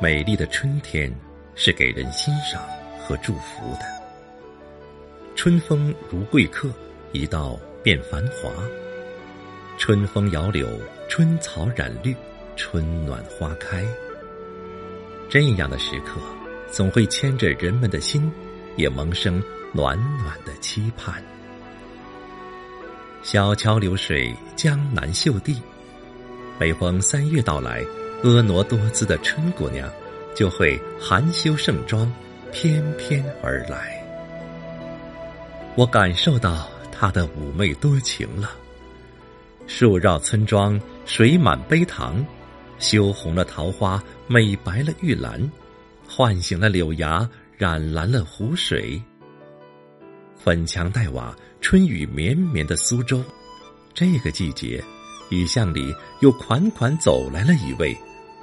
美丽的春天是给人欣赏和祝福的。春风如贵客，一到便繁华。春风摇柳，春草染绿，春暖花开。这样的时刻，总会牵着人们的心，也萌生暖暖的期盼。小桥流水，江南秀地。每逢三月到来，婀娜多姿的春姑娘就会含羞盛装，翩翩而来。我感受到她的妩媚多情了。树绕村庄，水满陂塘，羞红了桃花，美白了玉兰，唤醒了柳芽，染蓝了湖水。粉墙黛瓦，春雨绵绵的苏州，这个季节，雨巷里又款款走来了一位，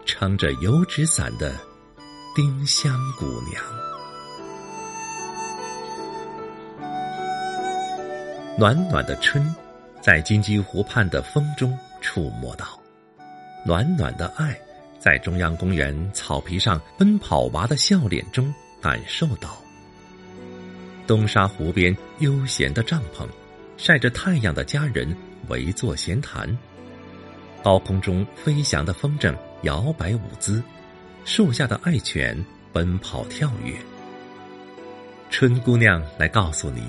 撑着油纸伞的丁香姑娘。暖暖的春。在金鸡湖畔的风中触摸到，暖暖的爱；在中央公园草皮上奔跑娃的笑脸中感受到。东沙湖边悠闲的帐篷，晒着太阳的家人围坐闲谈。高空中飞翔的风筝摇摆舞姿，树下的爱犬奔跑跳跃。春姑娘来告诉你，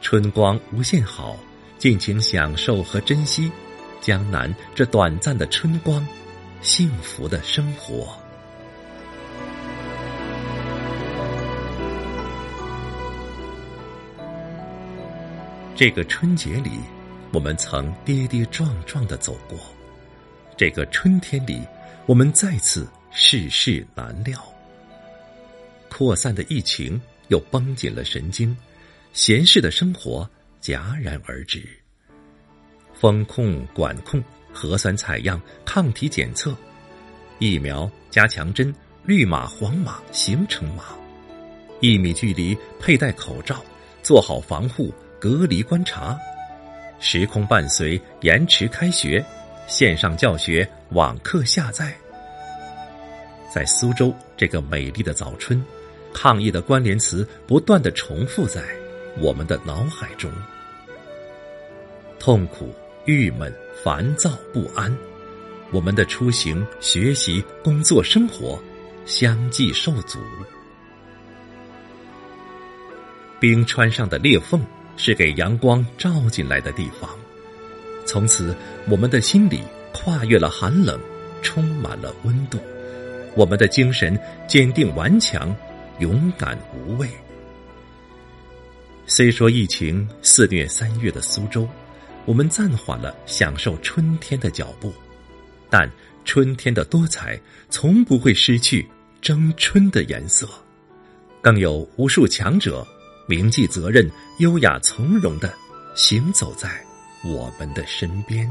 春光无限好。尽情享受和珍惜江南这短暂的春光，幸福的生活。这个春节里，我们曾跌跌撞撞的走过；这个春天里，我们再次世事难料。扩散的疫情又绷紧了神经，闲适的生活。戛然而止。风控、管控、核酸采样、抗体检测、疫苗、加强针、绿码、黄码、行程码，一米距离佩戴口罩，做好防护隔离观察。时空伴随延迟开学，线上教学网课下载。在苏州这个美丽的早春，抗疫的关联词不断的重复在我们的脑海中。痛苦、郁闷、烦躁不安，我们的出行、学习、工作、生活相继受阻。冰川上的裂缝是给阳光照进来的地方，从此我们的心里跨越了寒冷，充满了温度。我们的精神坚定顽强，勇敢无畏。虽说疫情肆虐三月的苏州。我们暂缓了享受春天的脚步，但春天的多彩从不会失去争春的颜色，更有无数强者铭记责任、优雅从容的行走在我们的身边。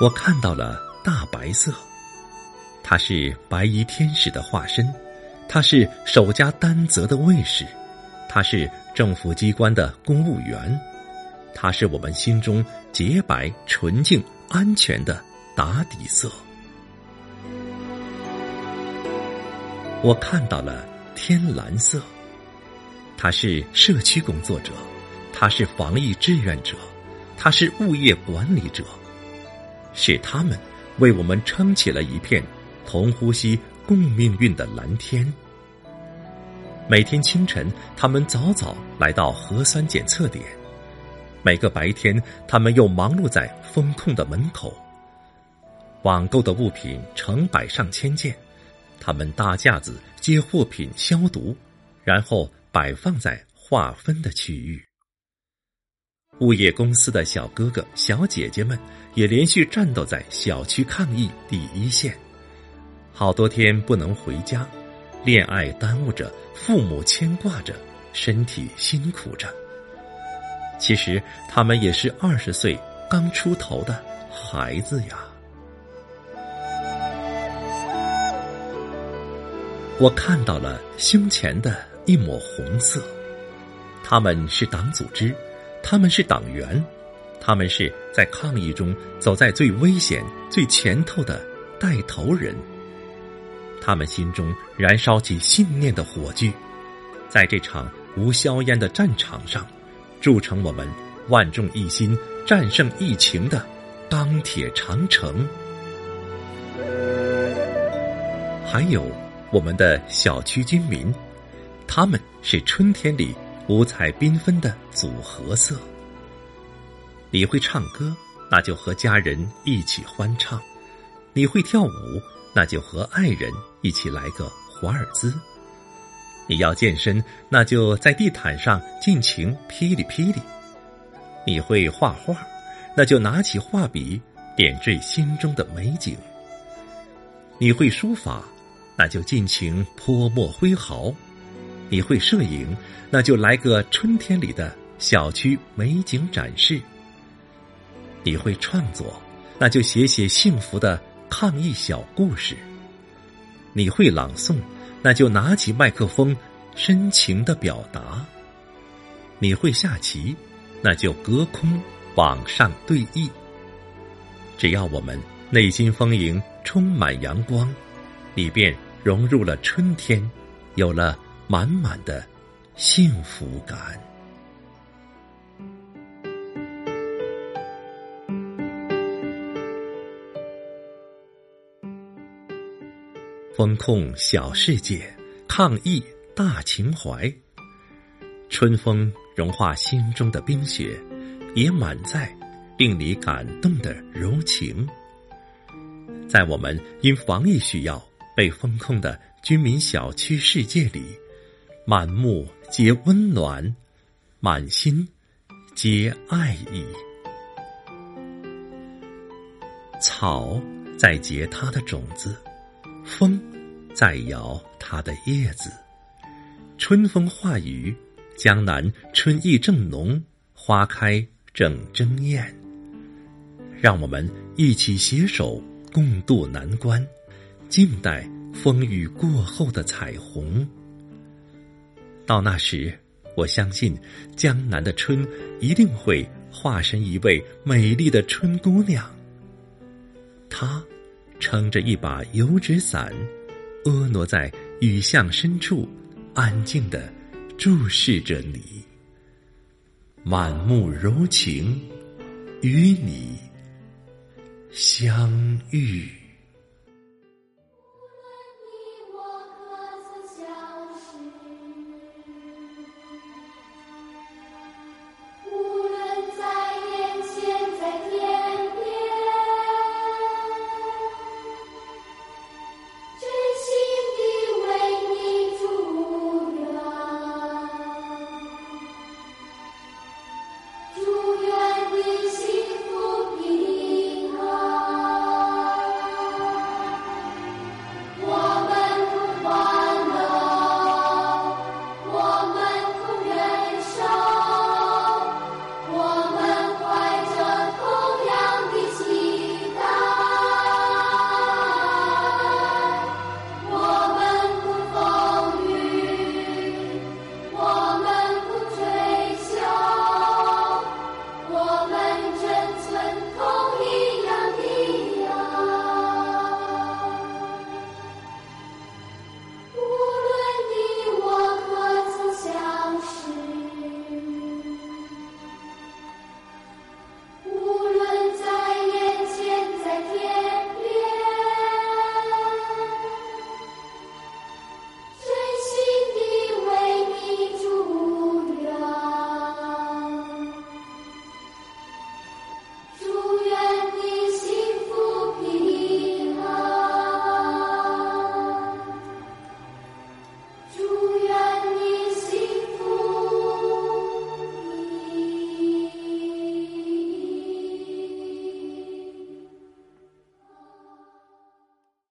我看到了大白色，它是白衣天使的化身，它是守家担责的卫士。它是政府机关的公务员，它是我们心中洁白、纯净、安全的打底色。我看到了天蓝色，他是社区工作者，他是防疫志愿者，他是物业管理者，是他们为我们撑起了一片同呼吸、共命运的蓝天。每天清晨，他们早早来到核酸检测点；每个白天，他们又忙碌在风控的门口。网购的物品成百上千件，他们搭架子接货品、消毒，然后摆放在划分的区域。物业公司的小哥哥、小姐姐们也连续战斗在小区抗疫第一线，好多天不能回家。恋爱耽误着，父母牵挂着，身体辛苦着。其实他们也是二十岁刚出头的孩子呀。我看到了胸前的一抹红色，他们是党组织，他们是党员，他们是在抗疫中走在最危险、最前头的带头人。他们心中燃烧起信念的火炬，在这场无硝烟的战场上，铸成我们万众一心、战胜疫情的钢铁长城。还有我们的小区居民，他们是春天里五彩缤纷的组合色。你会唱歌，那就和家人一起欢唱；你会跳舞，那就和爱人一起来个华尔兹。你要健身，那就在地毯上尽情霹雳霹雳。你会画画，那就拿起画笔点缀心中的美景。你会书法。那就尽情泼墨挥毫，你会摄影，那就来个春天里的小区美景展示。你会创作，那就写写幸福的抗疫小故事。你会朗诵，那就拿起麦克风深情的表达。你会下棋，那就隔空网上对弈。只要我们内心丰盈，充满阳光，你便。融入了春天，有了满满的幸福感。风控小世界，抗疫大情怀。春风融化心中的冰雪，也满载令你感动的柔情。在我们因防疫需要。被封控的居民小区世界里，满目皆温暖，满心皆爱意。草在结它的种子，风在摇它的叶子。春风化雨，江南春意正浓，花开正争艳。让我们一起携手共度难关。静待风雨过后的彩虹。到那时，我相信江南的春一定会化身一位美丽的春姑娘。她撑着一把油纸伞，婀娜在雨巷深处，安静的注视着你，满目柔情，与你相遇。